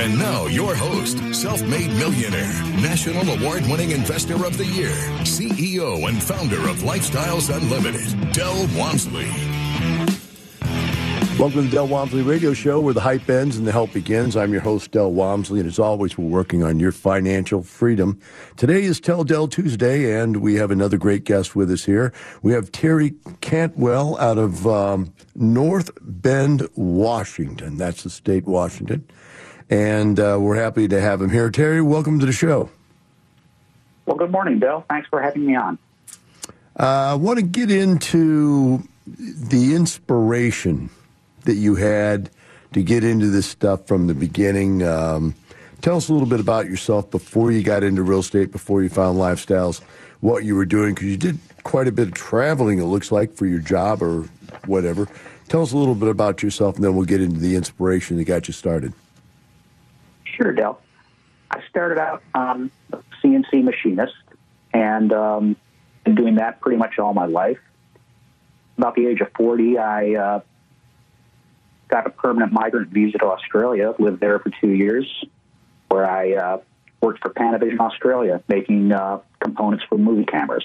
And now, your host, self made millionaire, national award winning investor of the year, CEO and founder of Lifestyles Unlimited, Del Walmsley. Welcome to the Del Walmsley Radio Show, where the hype ends and the help begins. I'm your host, Del Walmsley, and as always, we're working on your financial freedom. Today is Tell Del Tuesday, and we have another great guest with us here. We have Terry Cantwell out of um, North Bend, Washington. That's the state, Washington. And uh, we're happy to have him here. Terry, welcome to the show. Well, good morning, Bill. Thanks for having me on. Uh, I want to get into the inspiration that you had to get into this stuff from the beginning. Um, tell us a little bit about yourself before you got into real estate, before you found lifestyles, what you were doing, because you did quite a bit of traveling, it looks like, for your job or whatever. Tell us a little bit about yourself, and then we'll get into the inspiration that got you started. Sure. I started out um, a CNC machinist and um, been doing that pretty much all my life. About the age of 40, I uh, got a permanent migrant visa to Australia, lived there for two years, where I uh, worked for Panavision Australia, making uh, components for movie cameras.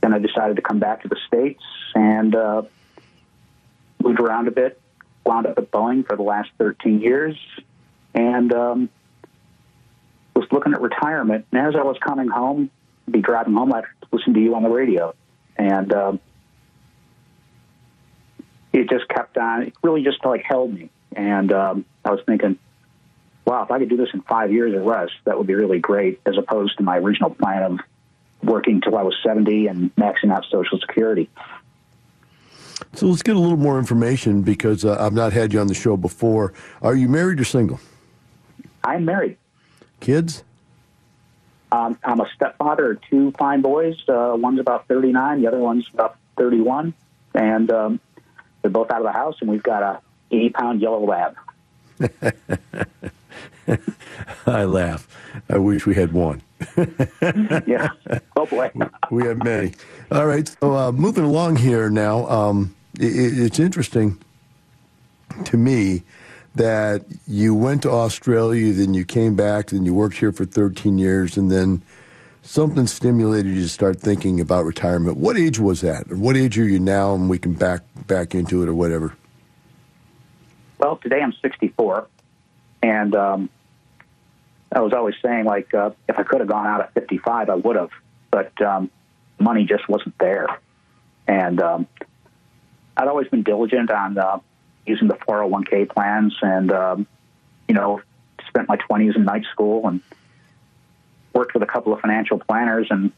Then I decided to come back to the States and uh, moved around a bit, wound up at Boeing for the last 13 years, and um, was looking at retirement. And as I was coming home, be driving home, I'd listen to you on the radio. And um, it just kept on. It really just like held me. And um, I was thinking, wow, if I could do this in five years or less, that would be really great, as opposed to my original plan of working till I was 70 and maxing out Social Security. So let's get a little more information because uh, I've not had you on the show before. Are you married or single? I'm married. Kids? Um, I'm a stepfather of two fine boys. Uh, one's about 39, the other one's about 31. And um, they're both out of the house, and we've got a 80 pound yellow lab. I laugh. I wish we had one. yeah. Oh boy. we have many. All right. So uh, moving along here now, um, it, it's interesting to me that you went to Australia, then you came back, then you worked here for 13 years, and then something stimulated you to start thinking about retirement. What age was that? What age are you now? And we can back back into it or whatever. Well, today I'm 64, and um, I was always saying like uh, if I could have gone out at 55, I would have, but um, money just wasn't there, and um, I'd always been diligent on uh, using the 401k plans, and um, you know, spent my 20s in night school and worked with a couple of financial planners, and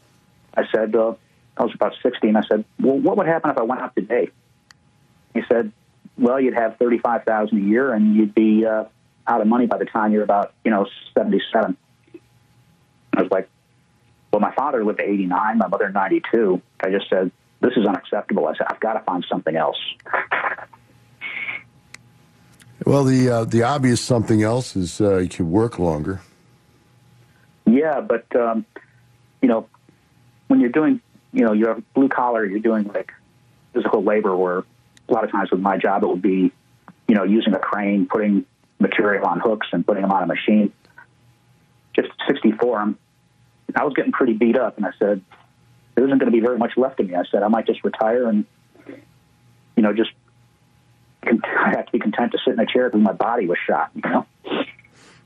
I said, uh, I was about 60, and I said, well, what would happen if I went out today? He said, well, you'd have 35000 a year, and you'd be uh, out of money by the time you're about, you know, 77. I was like, well, my father lived to 89, my mother 92. I just said, this is unacceptable. I said, I've got to find something else. Well, the uh, the obvious something else is uh, you can work longer. Yeah, but um, you know, when you're doing you know, you're blue collar, you're doing like physical labor where a lot of times with my job it would be, you know, using a crane, putting material on hooks and putting them on a machine. Just 64, I'm, I was getting pretty beat up, and I said, there isn't going to be very much left of me. I said, I might just retire and, you know, just I have to be content to sit in a chair because my body was shot, you know?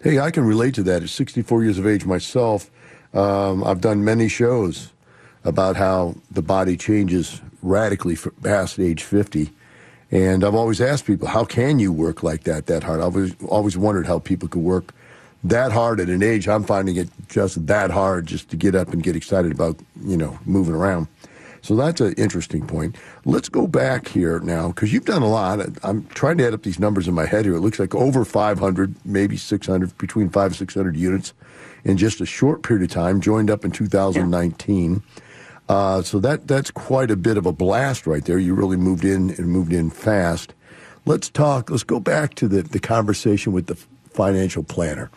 Hey, I can relate to that. At 64 years of age myself, um, I've done many shows about how the body changes radically past age 50. And I've always asked people, how can you work like that, that hard? I've always, always wondered how people could work that hard at an age. I'm finding it just that hard just to get up and get excited about, you know, moving around. So that's an interesting point. Let's go back here now because you've done a lot. I'm trying to add up these numbers in my head here. It looks like over 500, maybe 600, between five and 600 units in just a short period of time. Joined up in 2019. Yeah. Uh, so that that's quite a bit of a blast right there. You really moved in and moved in fast. Let's talk. Let's go back to the, the conversation with the financial planner.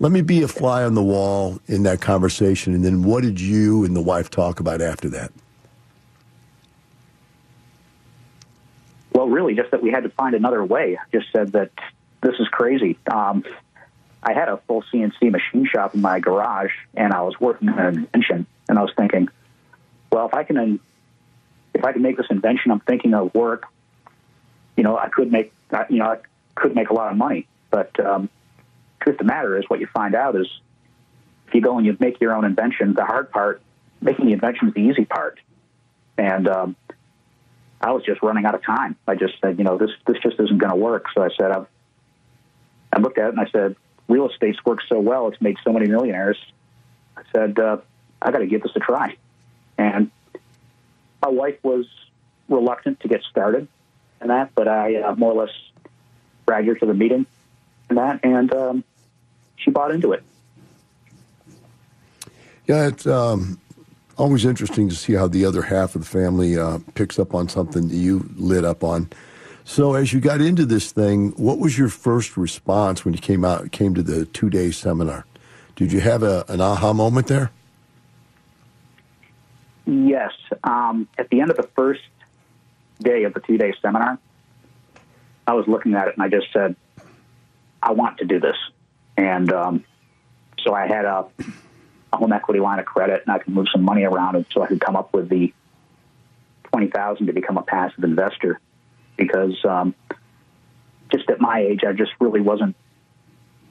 Let me be a fly on the wall in that conversation, and then what did you and the wife talk about after that? Really, just that we had to find another way. I just said that this is crazy. Um, I had a full CNC machine shop in my garage, and I was working on an invention, and I was thinking, well, if I can, if I can make this invention I'm thinking of work, you know, I could make, you know, I could make a lot of money. But um, truth of the matter is, what you find out is, if you go and you make your own invention, the hard part, making the invention is the easy part, and um, I was just running out of time. I just said, you know, this this just isn't going to work. So I said, I've, I looked at it and I said, real estate's worked so well, it's made so many millionaires. I said, uh, I got to give this a try. And my wife was reluctant to get started in that, but I uh, more or less dragged her to the meeting and that, and um, she bought into it. Yeah, it's um, always interesting to see how the other half of the family uh, picks up on something that you lit up on. So, as you got into this thing, what was your first response when you came out came to the two day seminar? Did you have a, an aha moment there? Yes. Um, at the end of the first day of the two day seminar, I was looking at it and I just said, "I want to do this," and um, so I had a a home equity line of credit and I could move some money around so I could come up with the 20000 to become a passive investor because um, just at my age, I just really wasn't,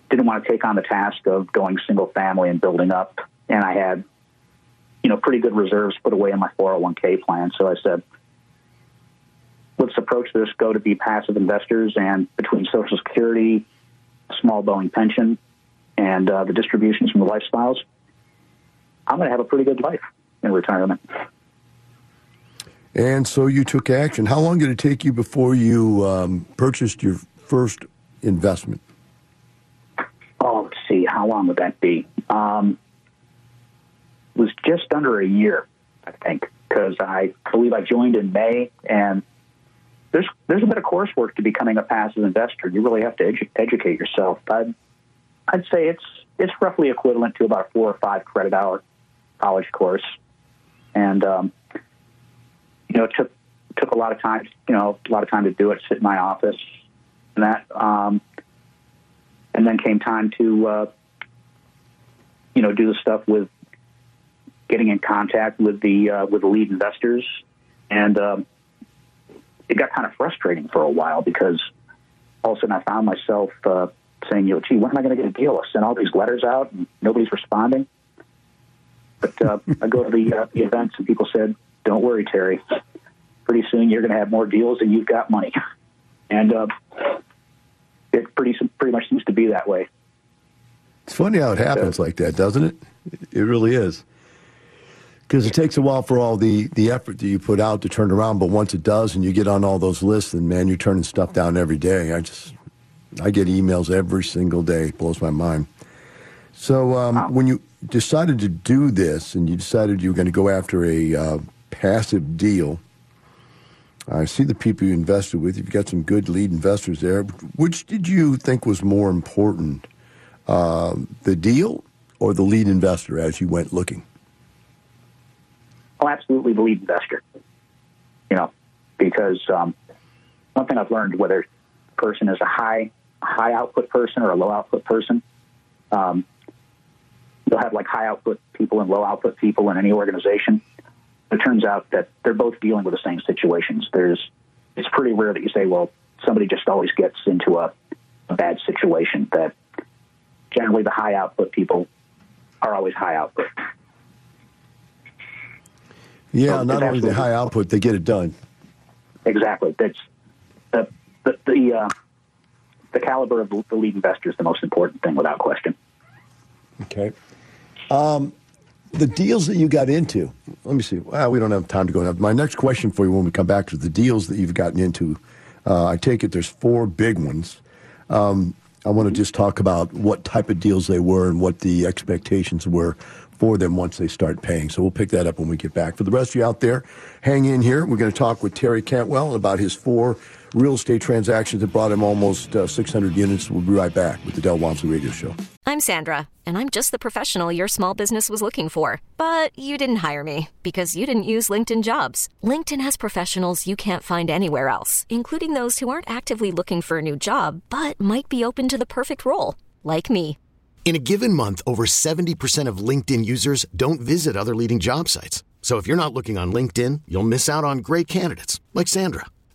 didn't want to take on the task of going single family and building up. And I had, you know, pretty good reserves put away in my 401k plan. So I said, let's approach this, go to be passive investors and between Social Security, small Boeing pension, and uh, the distributions from the lifestyles, I'm going to have a pretty good life in retirement. And so you took action. How long did it take you before you um, purchased your first investment? Oh, let's see. How long would that be? Um, it was just under a year, I think, because I believe I joined in May, and there's there's a bit of coursework to becoming a passive investor. You really have to edu- educate yourself. I'd I'd say it's it's roughly equivalent to about four or five credit hour college course, and um, you know, it took took a lot of time. You know, a lot of time to do it. Sit in my office, and that, um, and then came time to uh, you know do the stuff with getting in contact with the uh, with the lead investors, and um, it got kind of frustrating for a while because all of a sudden I found myself uh, saying, "You know, gee, when am I going to get a deal? I sent all these letters out, and nobody's responding." But uh, I go to the, uh, the events, and people said, "Don't worry, Terry. Pretty soon you're going to have more deals than you've got money." And uh, it pretty pretty much seems to be that way. It's funny how it happens like that, doesn't it? It really is. Because it takes a while for all the, the effort that you put out to turn around, but once it does, and you get on all those lists, and man, you're turning stuff down every day. I just, I get emails every single day. It blows my mind. So um, wow. when you decided to do this and you decided you were going to go after a uh, passive deal, I see the people you invested with. You've got some good lead investors there. Which did you think was more important, uh, the deal or the lead investor as you went looking? Oh, absolutely the lead investor. You know, because um, one thing I've learned, whether a person is a high high output person or a low output person, um, you'll have like high output people and low output people in any organization. It turns out that they're both dealing with the same situations. There's it's pretty rare that you say, well, somebody just always gets into a, a bad situation. That generally the high output people are always high output. Yeah, so not only the high output, they get it done. Exactly. That's the the the, uh, the caliber of the lead investor is the most important thing, without question. Okay. Um, the deals that you got into. Let me see. Well, we don't have time to go. My next question for you when we come back to the deals that you've gotten into. Uh, I take it there's four big ones. Um, I want to just talk about what type of deals they were and what the expectations were for them once they start paying. So we'll pick that up when we get back. For the rest of you out there, hang in here. We're going to talk with Terry Cantwell about his four real estate transactions that brought him almost uh, 600 units. We'll be right back with the Del Walmsley Radio Show. I'm Sandra, and I'm just the professional your small business was looking for. But you didn't hire me because you didn't use LinkedIn jobs. LinkedIn has professionals you can't find anywhere else, including those who aren't actively looking for a new job but might be open to the perfect role, like me. In a given month, over 70% of LinkedIn users don't visit other leading job sites. So if you're not looking on LinkedIn, you'll miss out on great candidates like Sandra.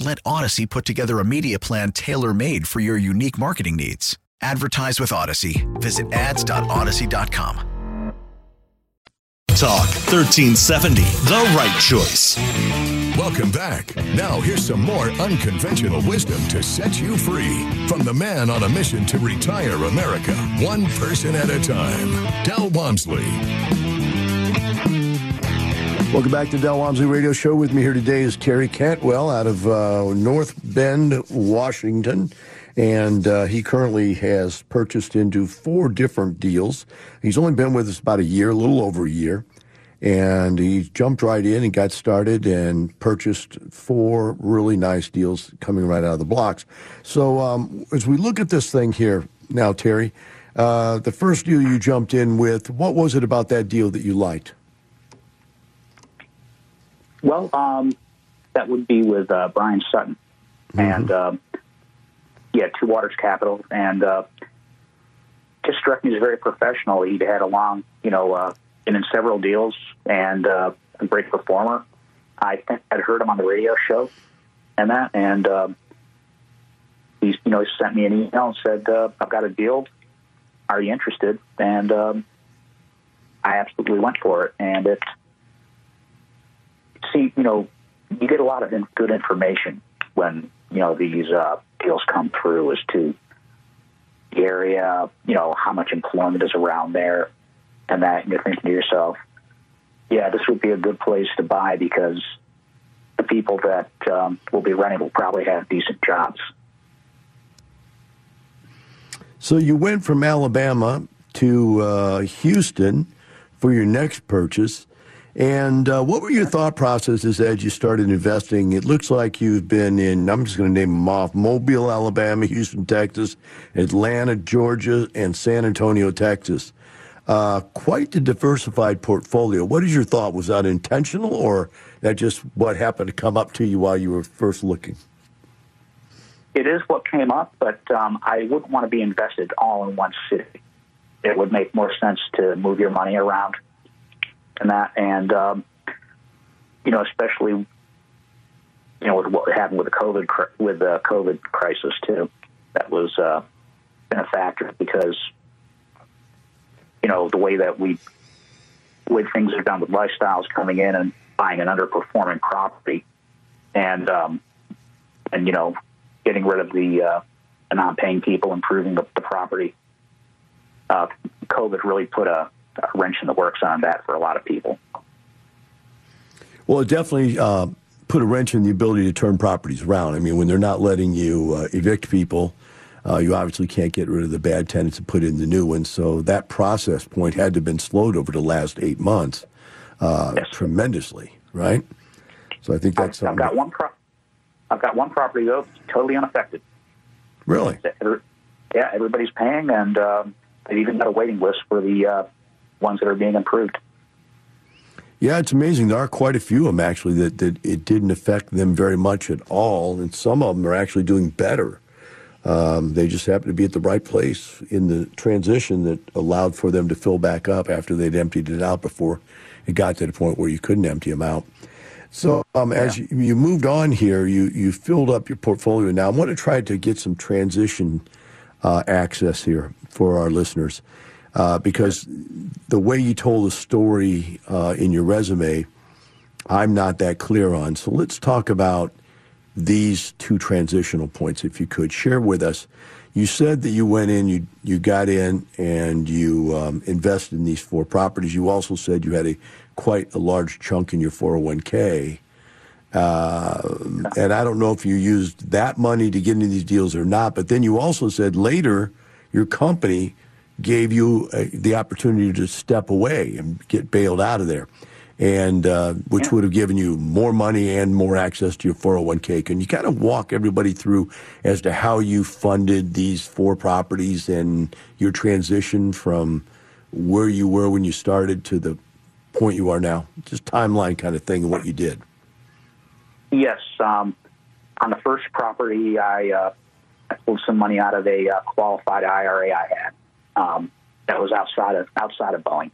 Let Odyssey put together a media plan tailor made for your unique marketing needs. Advertise with Odyssey. Visit ads.odyssey.com. Talk 1370, the right choice. Welcome back. Now, here's some more unconventional wisdom to set you free from the man on a mission to retire America, one person at a time, Del Walmsley. Welcome back to Del Walmsley Radio Show. With me here today is Terry Cantwell out of uh, North Bend, Washington. And uh, he currently has purchased into four different deals. He's only been with us about a year, a little over a year. And he jumped right in and got started and purchased four really nice deals coming right out of the blocks. So um, as we look at this thing here now, Terry, uh, the first deal you jumped in with, what was it about that deal that you liked? Well, um, that would be with uh, Brian Sutton, mm-hmm. and uh, yeah, Two Waters Capital, and uh, just struck me as very professional. He'd had a long, you know, uh, been in several deals, and uh, a great performer. I think I'd heard him on the radio show, and that, and uh, he's, you know, he sent me an email and said, uh, "I've got a deal. Are you interested?" And um, I absolutely went for it, and it see, you know, you get a lot of in, good information when you know these uh, deals come through as to the area, you know, how much employment is around there, and that. And you're thinking to yourself, yeah, this would be a good place to buy because the people that um, will be renting will probably have decent jobs. So you went from Alabama to uh, Houston for your next purchase. And uh, what were your thought processes as you started investing? It looks like you've been in, I'm just going to name them off Mobile, Alabama, Houston, Texas, Atlanta, Georgia, and San Antonio, Texas. Uh, quite a diversified portfolio. What is your thought? Was that intentional or that just what happened to come up to you while you were first looking? It is what came up, but um, I wouldn't want to be invested all in one city. It would make more sense to move your money around and that, and um, you know, especially you know with what happened with the COVID with the COVID crisis too, that was uh, been a factor because you know the way that we way things are done with lifestyles coming in and buying an underperforming property, and um, and you know getting rid of the, uh, the non-paying people, improving the, the property. Uh, COVID really put a a wrench in the works on that for a lot of people. Well, it definitely uh, put a wrench in the ability to turn properties around. I mean, when they're not letting you uh, evict people, uh, you obviously can't get rid of the bad tenants and put in the new ones. So that process point had to have been slowed over the last eight months uh, Yes. tremendously, right? So I think I've, that's I've something. got one. Pro- I've got one property though, totally unaffected. really? Yeah, everybody's paying, and um, they've even got a waiting list for the uh, ones that are being improved. Yeah, it's amazing. There are quite a few of them actually that, that it didn't affect them very much at all, and some of them are actually doing better. Um, they just happen to be at the right place in the transition that allowed for them to fill back up after they'd emptied it out before it got to the point where you couldn't empty them out. So um, as you, you moved on here, you you filled up your portfolio. Now I want to try to get some transition uh, access here for our listeners uh, because the way you told the story uh, in your resume, I'm not that clear on. So let's talk about these two transitional points, if you could share with us. You said that you went in, you you got in, and you um, invested in these four properties. You also said you had a quite a large chunk in your 401k. Uh, and I don't know if you used that money to get into these deals or not. But then you also said later your company gave you uh, the opportunity to step away and get bailed out of there, and uh, which would have given you more money and more access to your 401k. Can you kind of walk everybody through as to how you funded these four properties and your transition from where you were when you started to the point you are now? Just timeline kind of thing and what you did. Yes, um, on the first property, I, uh, I pulled some money out of a uh, qualified IRA I had um, that was outside of outside of Boeing,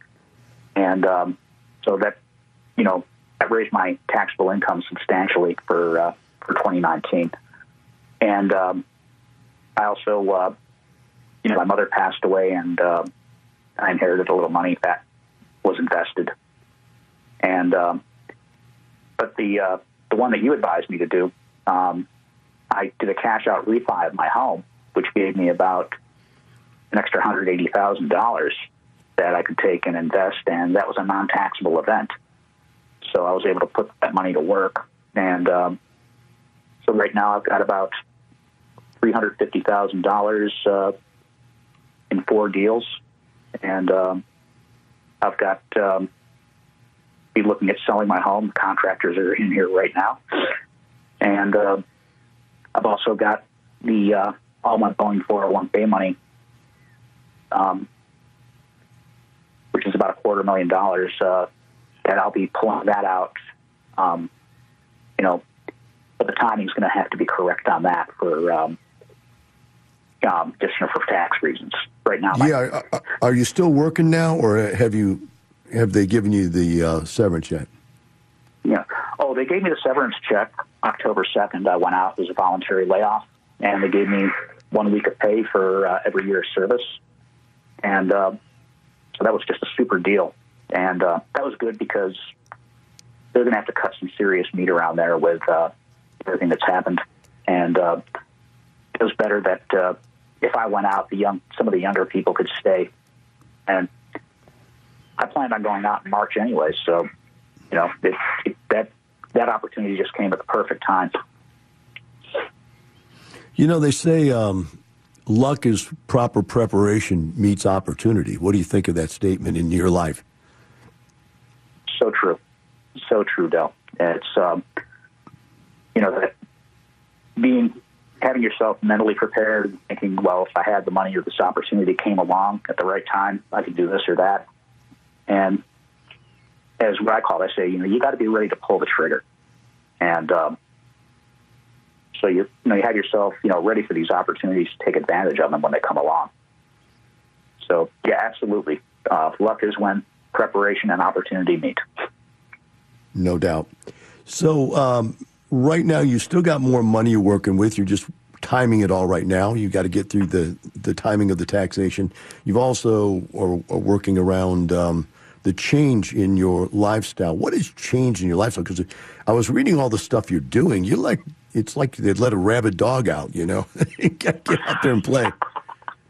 and um, so that you know that raised my taxable income substantially for uh, for 2019, and um, I also uh, you know my mother passed away, and uh, I inherited a little money that was invested, and um, but the uh, the one that you advised me to do, um, I did a cash out refi of my home, which gave me about an extra hundred eighty thousand dollars that I could take and invest, and that was a non taxable event. So I was able to put that money to work, and um, so right now I've got about three hundred fifty thousand uh, dollars in four deals, and um, I've got um, be looking at selling my home. Contractors are in here right now, and uh, I've also got the uh, all my Boeing 401k money, um, which is about a quarter million dollars. Uh, that I'll be pulling that out. Um, you know, but the timing's going to have to be correct on that for um, um, just you know, for tax reasons. Right now, Yeah, are- are you still working now, or have you have they given you the uh, severance yet? Yeah. Oh, they gave me the severance check October 2nd. I went out. It was a voluntary layoff. And they gave me one week of pay for uh, every year of service. And uh, so that was just a super deal. And uh, that was good because they're going to have to cut some serious meat around there with uh, everything that's happened. And uh, it was better that uh, if I went out, the young some of the younger people could stay. And I planned on going out in March anyway, so you know it, it, that that opportunity just came at the perfect time. You know, they say um, luck is proper preparation meets opportunity. What do you think of that statement in your life? So true, so true, Del. It's um, you know that being having yourself mentally prepared, thinking, well, if I had the money or this opportunity came along at the right time, I could do this or that. And as what I call it, I say, you know, you got to be ready to pull the trigger. And um, so you, you know, you have yourself, you know, ready for these opportunities to take advantage of them when they come along. So yeah, absolutely. Uh, luck is when preparation and opportunity meet. No doubt. So um, right now, you still got more money you're working with. You're just timing it all right now. You've got to get through the the timing of the taxation. You've also are, are working around um, the change in your lifestyle. What has changed in your lifestyle? Because I was reading all the stuff you're doing. You're like it's like they'd let a rabid dog out. You know, get out there and play.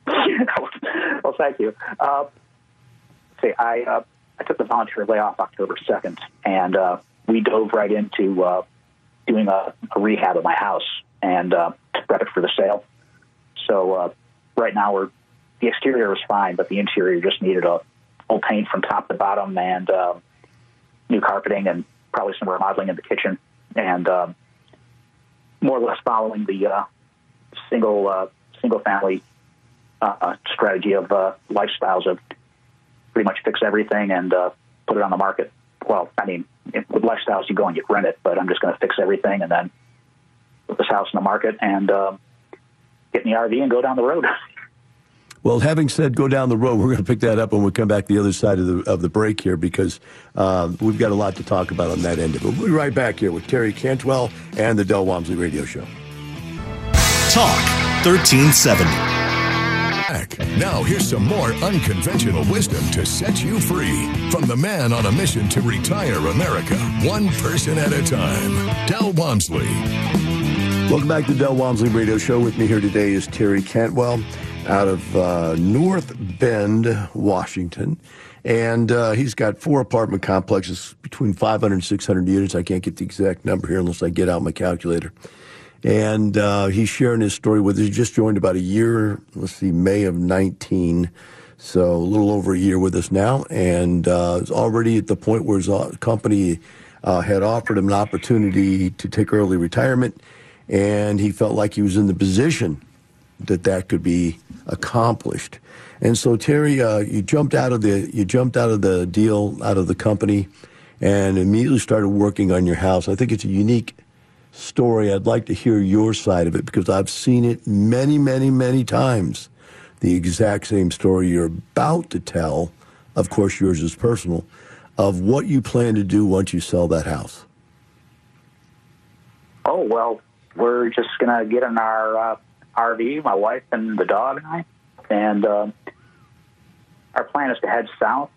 well, thank you. Uh, see, I uh, I took the voluntary layoff October second, and uh, we dove right into uh, doing a, a rehab of my house and uh, prep it for the sale. So uh, right now we're the exterior is fine, but the interior just needed a full paint from top to bottom and uh, new carpeting and probably some remodeling in the kitchen and um, more or less following the uh, single uh, single family uh, strategy of uh, lifestyles of pretty much fix everything and uh, put it on the market. Well, I mean, with lifestyles you go and you rent it, but I'm just going to fix everything and then put this house in the market and uh, get in the RV and go down the road. Well, having said go down the road, we're going to pick that up when we come back the other side of the of the break here because uh, we've got a lot to talk about on that end of it. We'll be right back here with Terry Cantwell and the Del Walmsley Radio Show. Talk 1370. Now, here's some more unconventional wisdom to set you free from the man on a mission to retire America, one person at a time, Del Walmsley. Welcome back to the Del Walmsley Radio Show. With me here today is Terry Cantwell out of uh, North Bend, Washington. And uh, he's got four apartment complexes between 500 and 600 units. I can't get the exact number here unless I get out my calculator. And uh, he's sharing his story with us. He just joined about a year, let's see, May of 19. So a little over a year with us now. And uh, is already at the point where his uh, company uh, had offered him an opportunity to take early retirement. And he felt like he was in the position that that could be accomplished. And so, Terry, uh, you jumped out of the you jumped out of the deal, out of the company, and immediately started working on your house. I think it's a unique story. I'd like to hear your side of it because I've seen it many, many, many times. The exact same story you're about to tell. Of course, yours is personal. Of what you plan to do once you sell that house. Oh well, we're just gonna get in our uh, RV, my wife and the dog and I, and uh, our plan is to head south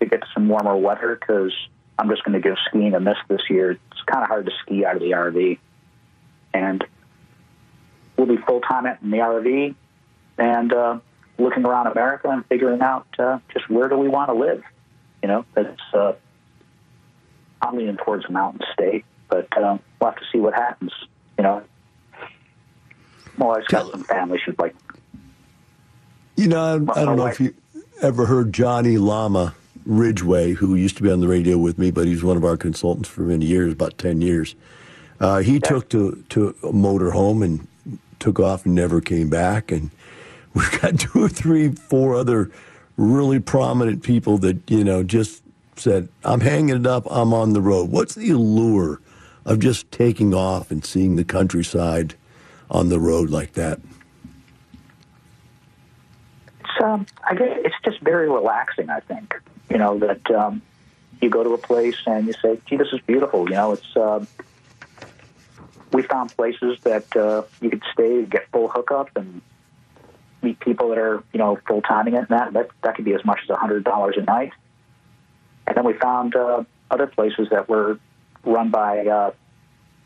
to get some warmer weather because I'm just going to give skiing a miss this year. It's kind of hard to ski out of the RV, and we'll be full time in the RV and uh, looking around America and figuring out uh, just where do we want to live. You know, it's uh, I'm leaning towards a mountain state, but uh, we'll have to see what happens. Well, I've got some family should like. You know, I, I don't know if you ever heard Johnny Lama Ridgway, who used to be on the radio with me, but he's one of our consultants for many years, about ten years. Uh, he yeah. took to to a motor home and took off and never came back. And we've got two or three, four other really prominent people that you know just said, "I'm hanging it up. I'm on the road." What's the allure of just taking off and seeing the countryside? On the road like that? It's, um, I guess it's just very relaxing. I think you know that um, you go to a place and you say, "Gee, this is beautiful." You know, it's. Uh, we found places that uh, you could stay, get full hookup, and meet people that are you know full timing it. And that that that could be as much as a hundred dollars a night. And then we found uh, other places that were run by uh,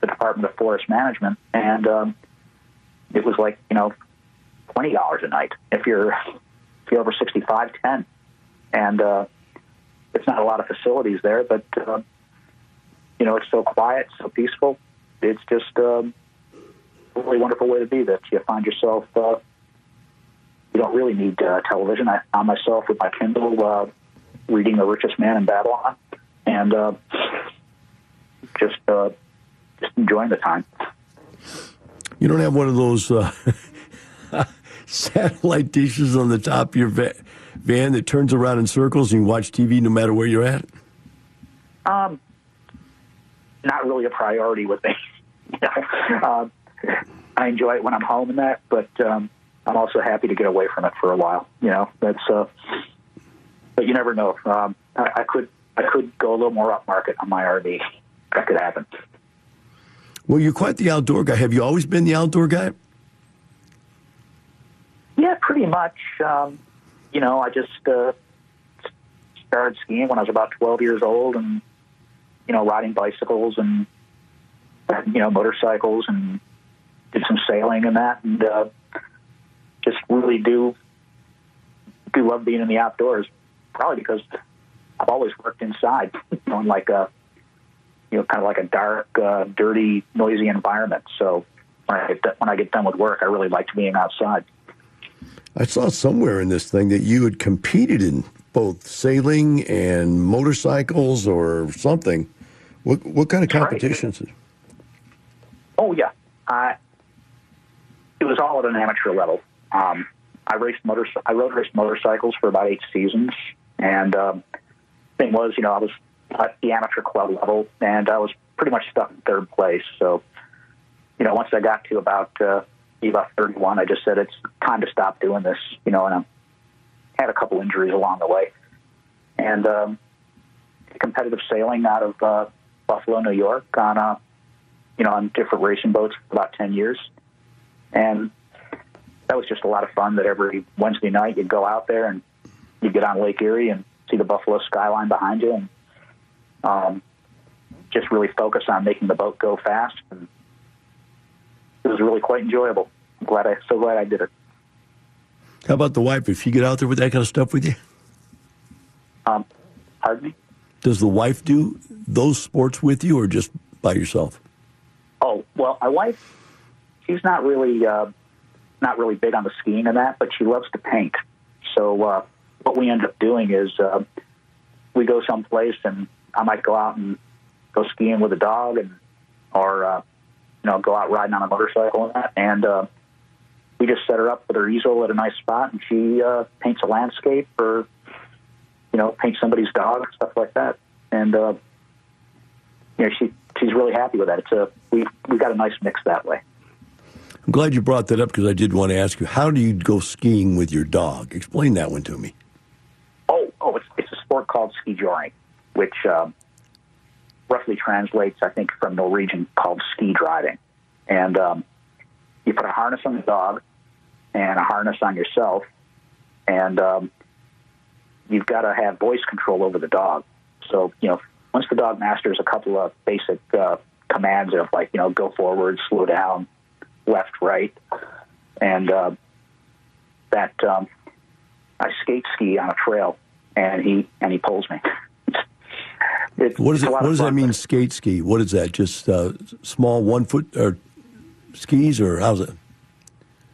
the Department of Forest Management, and um, it was like you know twenty dollars a night if you're if you're over sixty five, ten, and uh, it's not a lot of facilities there, but uh, you know it's so quiet, so peaceful. It's just um, a really wonderful way to be. That you find yourself. Uh, you don't really need uh, television. I found myself with my Kindle uh, reading The Richest Man in Babylon, and uh, just uh, just enjoying the time. You don't have one of those uh, satellite dishes on the top of your va- van that turns around in circles and you watch TV no matter where you're at? Um, not really a priority with me. uh, I enjoy it when I'm home and that, but um, I'm also happy to get away from it for a while. You know, that's. Uh, but you never know. Um, I, I could I could go a little more upmarket on my RV. That could happen. Well, you're quite the outdoor guy. Have you always been the outdoor guy? Yeah, pretty much. Um, you know, I just uh, started skiing when I was about 12 years old, and you know, riding bicycles and you know, motorcycles, and did some sailing and that, and uh, just really do do love being in the outdoors. Probably because I've always worked inside, you know, in like a you know, kind of like a dark, uh, dirty, noisy environment. So when I, get, when I get done with work, I really liked being outside. I saw somewhere in this thing that you had competed in both sailing and motorcycles or something. What what kind of That's right. competitions? Oh yeah, I. It was all at an amateur level. Um, I raced motor. I rode raced motorcycles for about eight seasons, and um, thing was, you know, I was at the amateur club level, and I was pretty much stuck in third place. So, you know, once I got to about uh, about 31, I just said it's time to stop doing this. You know, and I had a couple injuries along the way, and um, competitive sailing out of uh, Buffalo, New York, on a you know, on different racing boats for about 10 years. And that was just a lot of fun that every Wednesday night you'd go out there and you'd get on Lake Erie and see the Buffalo skyline behind you and um, just really focus on making the boat go fast. And it was really quite enjoyable. I'm glad I, so glad I did it. How about the wife? If you get out there with that kind of stuff with you, Um, pardon me? does the wife do those sports with you or just by yourself? Oh well, my wife, she's not really uh, not really big on the skiing and that, but she loves to paint. So uh, what we end up doing is uh, we go someplace and I might go out and go skiing with a dog and or uh, you know go out riding on a motorcycle and that, and uh, we just set her up with her easel at a nice spot and she uh, paints a landscape or you know paints somebody's dog and stuff like that, and uh, you know she she's really happy with that. It's a we we got a nice mix that way. I'm glad you brought that up because I did want to ask you how do you go skiing with your dog? Explain that one to me. Oh, oh, it's it's a sport called ski joring, which um, roughly translates, I think, from Norwegian called ski driving. And um, you put a harness on the dog and a harness on yourself, and um, you've got to have voice control over the dog. So you know, once the dog masters a couple of basic uh, commands of like you know, go forward, slow down, left, right, and uh, that um, I skate ski on a trail, and he and he pulls me. It's- What does it's it? What does that mean? Skate ski? What is that? Just uh, small one foot or skis or how's it?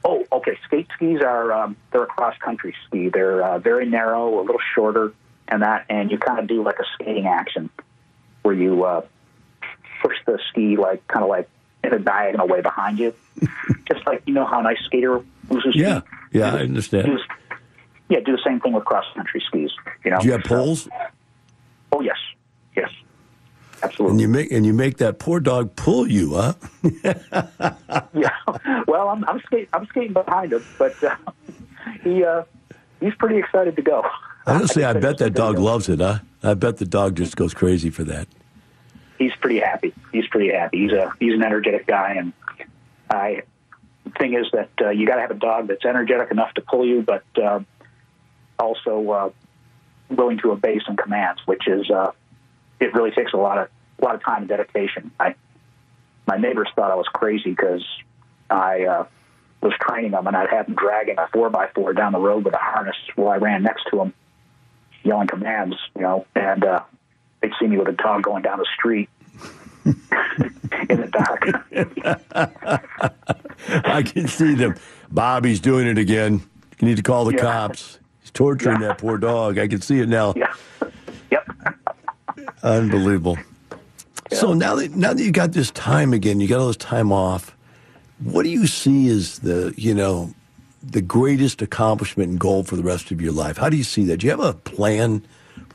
Oh, okay. Skate skis are um, they're a cross country ski. They're uh, very narrow, a little shorter, and that, and you kind of do like a skating action where you uh, push the ski like kind of like in a diagonal way behind you, just like you know how an ice skater moves his Yeah, ski. yeah, I Do understand. this- yeah, do the same thing with cross country skis. You know. Do you have So- poles? oh yes, yes, absolutely. And you make and you make that poor dog pull you, huh? Yeah. Well, I'm I'm skating I'm skating behind him, but uh, he uh, he's pretty excited to go. Honestly, I bet that dog loves it, huh? I bet the dog just goes crazy for that. He's pretty happy. He's pretty happy. He's a he's an energetic guy, and I. The thing is that uh, you got to have a dog that's energetic enough to pull you, but uh, also uh, willing to obey some commands, which is uh, it really takes a lot of a lot of time and dedication. I my neighbors thought I was crazy because I uh, was training them and I'd have him dragging a four by four down the road with a harness while I ran next to them, yelling commands, you know, and uh, they'd see me with a dog going down the street in the dark. I can see them. Bobby's doing it again. You need to call the Yeah. cops. He's torturing Yeah. that poor dog. I can see it now. yeah. Unbelievable. So now that now that you got this time again, you got all this time off. What do you see as the you know the greatest accomplishment and goal for the rest of your life? How do you see that? Do you have a plan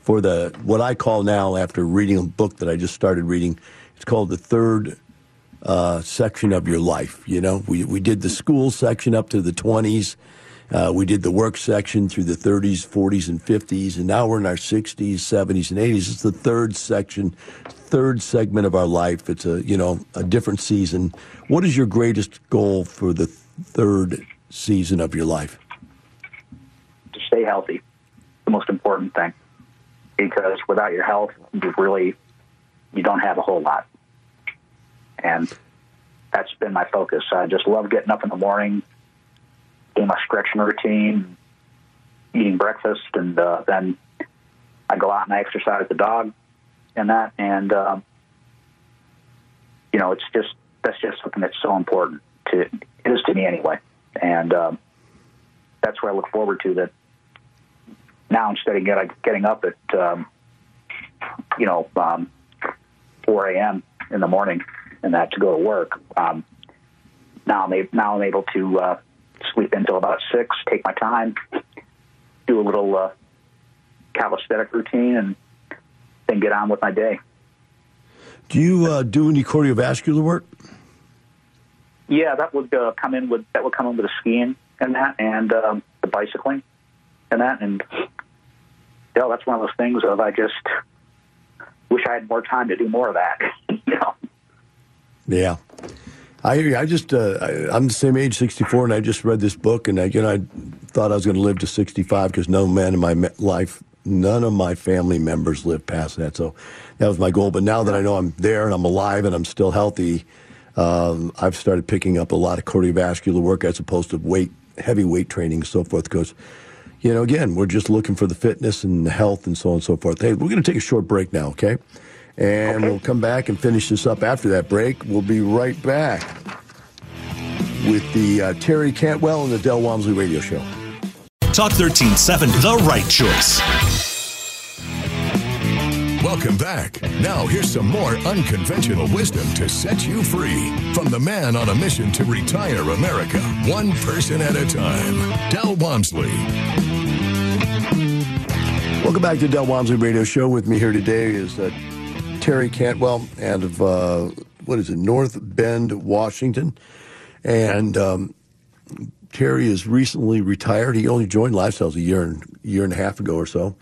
for the what I call now after reading a book that I just started reading? It's called the third uh, section of your life. You know, we we did the school section up to the twenties. Uh, we did the work section through the 30s, 40s, and 50s, and now we're in our 60s, 70s, and 80s. It's the third section, third segment of our life. It's a you know a different season. What is your greatest goal for the third season of your life? to stay healthy, the most important thing. Because without your health, you really you don't have a whole lot. And that's been my focus. I just love getting up in the morning, doing my stretching routine, eating breakfast, and uh, then I go out and I exercise the dog and that. And um, you know, it's just that's just something that's so important to it is to me anyway, and um, that's where I look forward to that. Now instead of get, getting up at um, you know um, 4 a.m. in the morning and that to go to work, um, now I'm now I'm able to uh, sleep until about six, take my time, do a little uh, calisthenic routine, and then get on with my day. Do you uh, do any cardiovascular work? Yeah, that would uh, come in with that would come in with the skiing and that, and um, the bicycling and that, and yeah, that's one of those things of I just wish I had more time to do more of that. you know. Yeah. I I just uh, I, am the same age, 64, and I just read this book, and I you know I thought I was going to live to 65 because no man in my life, none of my family members lived past that. So that was my goal. But now that I know I'm there and I'm alive and I'm still healthy, um, I've started picking up a lot of cardiovascular work as opposed to weight, heavy weight training and so forth. Because, you know, again, we're just looking for the fitness and the health and so on and so forth. Hey, we're going to take a short break now, okay? And okay. we'll come back and finish this up after that break. We'll be right back with the uh, Terry Cantwell and the Del Walmsley Radio Show. Talk 1370, the right choice. Welcome back. Now, here's some more unconventional wisdom to set you free from the man on a mission to retire America, one person at a time, Del Walmsley. Welcome back to Del Walmsley Radio Show. With me here today is uh, Terry Cantwell out of, uh, what is it, North Bend, Washington. And um, Terry is recently retired. He only joined Lifestyles a year and, year and a half ago or so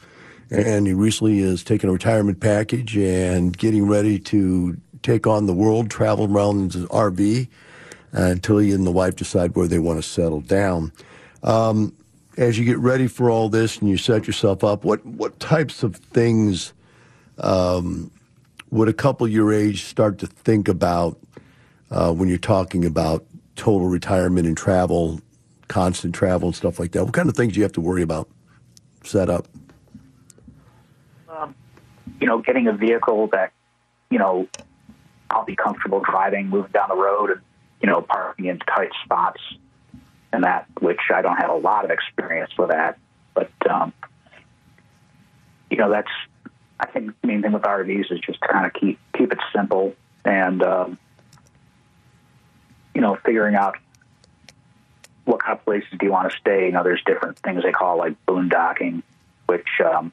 and he recently is taking a retirement package and getting ready to take on the world, travel around in his RV uh, until he and the wife decide where they want to settle down. Um, as you get ready for all this and you set yourself up, what what types of things um, would a couple your age start to think about uh, when you're talking about total retirement and travel, constant travel and stuff like that? What kind of things do you have to worry about set up? you know, getting a vehicle that, you know, I'll be comfortable driving, moving down the road, and you know, parking in tight spots, and that which I don't have a lot of experience with that, but um, you know, that's I think the main thing with RVs is just to kind of keep keep it simple and um, you know, figuring out what kind of places do you want to stay. You know, there's different things they call like boondocking, which um,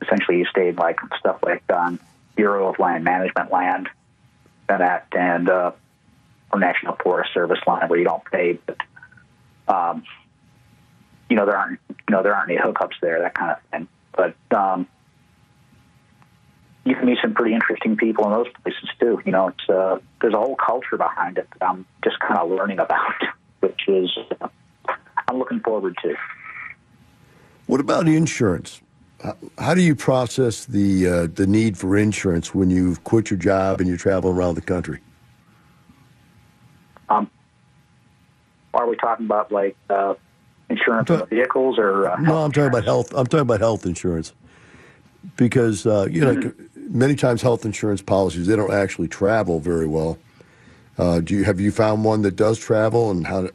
essentially you stayed like stuff like um, Bureau of Land Management land and that and uh, or National Forest Service land where you don't pay, but um, you know there aren't you know there aren't any hookups there that kind of thing. But um, you can meet some pretty interesting people in those places too. You know, it's uh, there's a whole culture behind it that I'm just kind of learning about, which is uh, I'm looking forward to. What about insurance? How do you process the uh, the need for insurance when you've quit your job and you're traveling around the country? Um, are we talking about like uh, insurance on vehicles or? Uh, no, I'm talking about health. I'm talking about health insurance because uh, you know mm-hmm. Many times health insurance policies they don't actually travel very well. Uh, do you have you found one that does travel and how?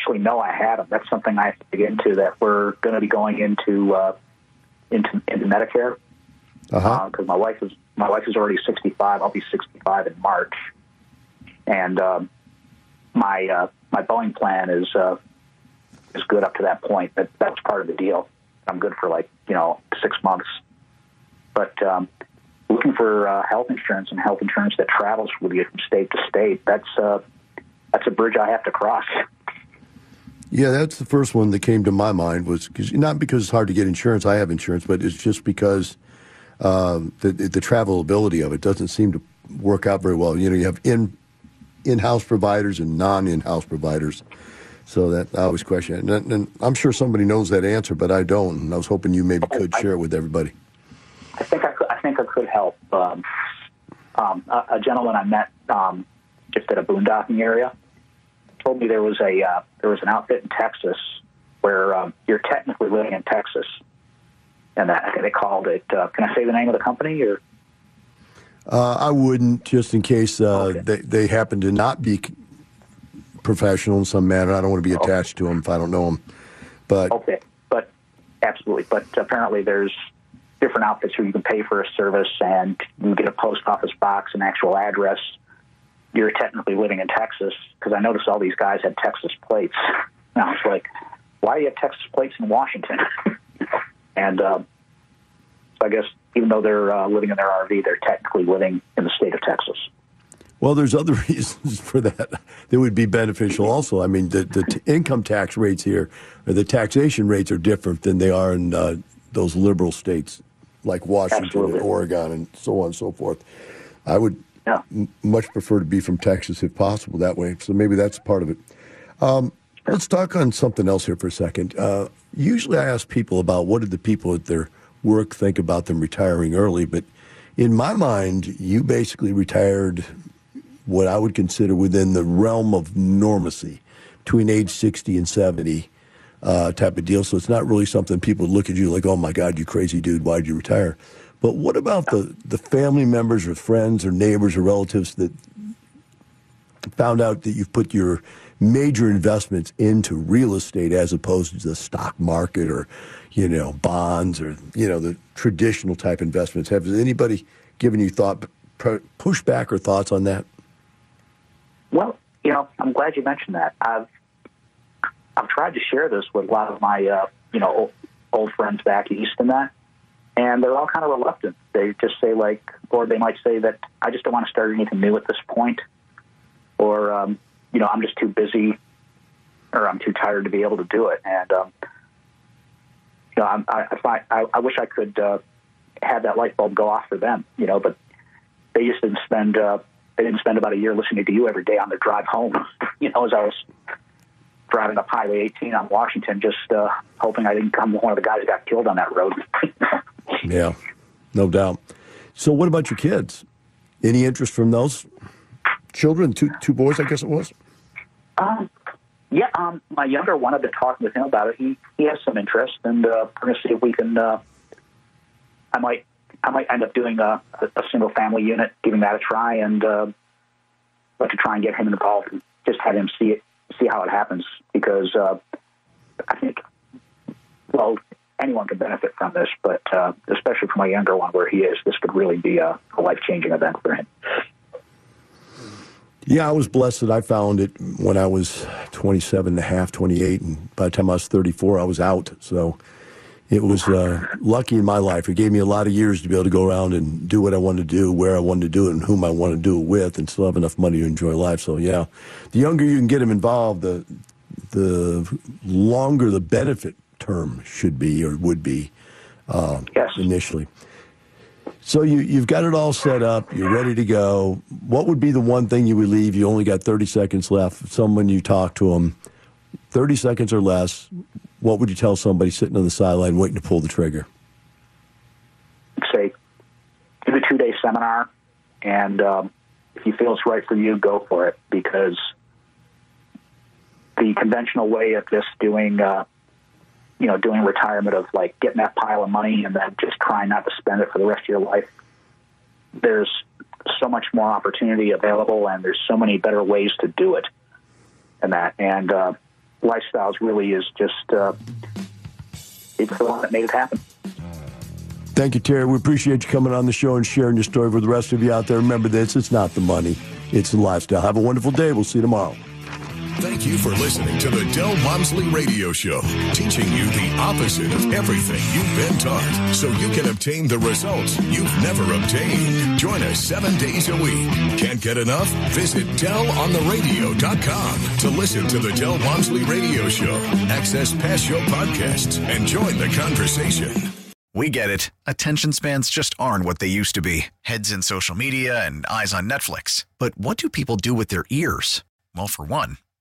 actually no, I haven't. That's something I have to get into. That we're going to be going into uh, into into Medicare because uh-huh. uh, my wife is my wife is already 65. I'll be 65 in March, and um, my uh, my Boeing plan is uh, is good up to that point. That that's part of the deal. I'm good for like you know six months, but um, looking for uh, health insurance and health insurance that travels with you from state to state. That's uh, that's a bridge I have to cross. Yeah, that's the first one that came to my mind was because not because it's hard to get insurance. I have insurance, but it's just because um, the the travelability of it doesn't seem to work out very well. You know, you have in in house providers and non in house providers. So that I always question it. And, and, I'm sure somebody knows that answer, but I don't. And I was hoping you maybe could share it with everybody. I think I could, I think I could help. Um, um, a, a, gentleman I met um, just at a boondocking area told me there was a uh, there was an outfit in Texas where um, you're technically living in Texas, and that they called it. Uh, can I say the name of the company or? Uh, I wouldn't, just in case uh, Okay. they, they happen to not be professional in some manner. I don't want to be attached to them if I don't know them. But Okay, but absolutely. But apparently, there's different outfits who you can pay for a service and you get a post office box, an actual address. You're technically living in Texas because I noticed all these guys had Texas plates. And I was like, why do you have Texas plates in Washington? and um, so I guess even though they're uh, living in their RV, they're technically living in the state of Texas. Well, there's other reasons for that that would be beneficial also. I mean, the, the t- income tax rates here, or the taxation rates are different than they are in uh, those liberal states like Washington Absolutely. and Oregon and so on and so forth. I would Yeah. m- much prefer to be from Texas if possible that way. So maybe that's part of it. Um, let's talk on something else here for a second. Uh, usually I ask people about what did the people at their work think about them retiring early, but in my mind, you basically retired what I would consider within the realm of normacy between age 60 and 70 uh, type of deal. So it's not really something people look at you like, oh my God, you crazy dude, why'd you retire? But what about the, the family members or friends or neighbors or relatives that found out that you've put your major investments into real estate as opposed to the stock market or, you know, bonds or, you know, the traditional type investments? Have anybody given you thought, pu- pushback or thoughts on that? You know, I'm glad you mentioned that. I've I've tried to share this with a lot of my uh, you know old, old friends back east and that, and they're all kind of reluctant. They just say like, or they might say that I just don't want to start anything new at this point, or um, you know, I'm just too busy, or I'm too tired to be able to do it. And um, you know, I'm, I I, I I wish I could uh, have that light bulb go off for them. You know, but they just didn't spend uh, they didn't spend about a year listening to you every day on their drive home. you know, as I was driving up Highway 18 on Washington, just uh, hoping I didn't come one of the guys that got killed on that road. Yeah, no doubt. So, what about your kids? Any interest from those children? Two two boys, I guess it was. um, yeah, um, my younger one, I've been talking with him about it. He he has some interest, and uh, we're to see if we can. Uh, I might I might end up doing a, a single family unit, giving that a try, and uh, like to try and get him involved and just have him see it, see how it happens. Because uh, I think, well, anyone can benefit from this, but uh, especially for my younger one, where he is, this could really be a, a life changing event for him. Yeah, I was blessed that I found it when I was 27 and a half, 28, and by the time I was 34, I was out. So it was uh, lucky in my life. It gave me a lot of years to be able to go around and do what I wanted to do, where I wanted to do it, and whom I wanted to do it with, and still have enough money to enjoy life. So yeah, the younger you can get them involved, the the longer the benefit term should be or would be uh, Yes. initially. So you you've got it all set up. You're ready to go. What would be the one thing you would leave? You only got 30 seconds left. Someone you talk to them, 30 seconds or less. What would you tell somebody sitting on the sideline waiting to pull the trigger? say, do the two day seminar, and um, if you feel it's right for you, go for it because the conventional way of just doing, uh, you know, doing retirement of like getting that pile of money and then just trying not to spend it for the rest of your life. There's so much more opportunity available, and there's so many better ways to do it, and that and uh, lifestyles really is just uh, it's the one that made it happen. Thank you, Terry. We appreciate you coming on the show and sharing your story with the rest of you out there. Remember this it's not the money, it's the lifestyle. Have a wonderful day. We'll see you tomorrow. Thank you for listening to the Del Walmsley Radio Show, teaching you the opposite of everything you've been taught so you can obtain the results you've never obtained. Join us seven days a week. Can't get enough? Visit DelOnTheRadio.com to listen to the Del Walmsley Radio Show, access past show podcasts, and join the conversation. We get it. Attention spans just aren't what they used to be heads in social media and eyes on Netflix. But what do people do with their ears? Well, for one,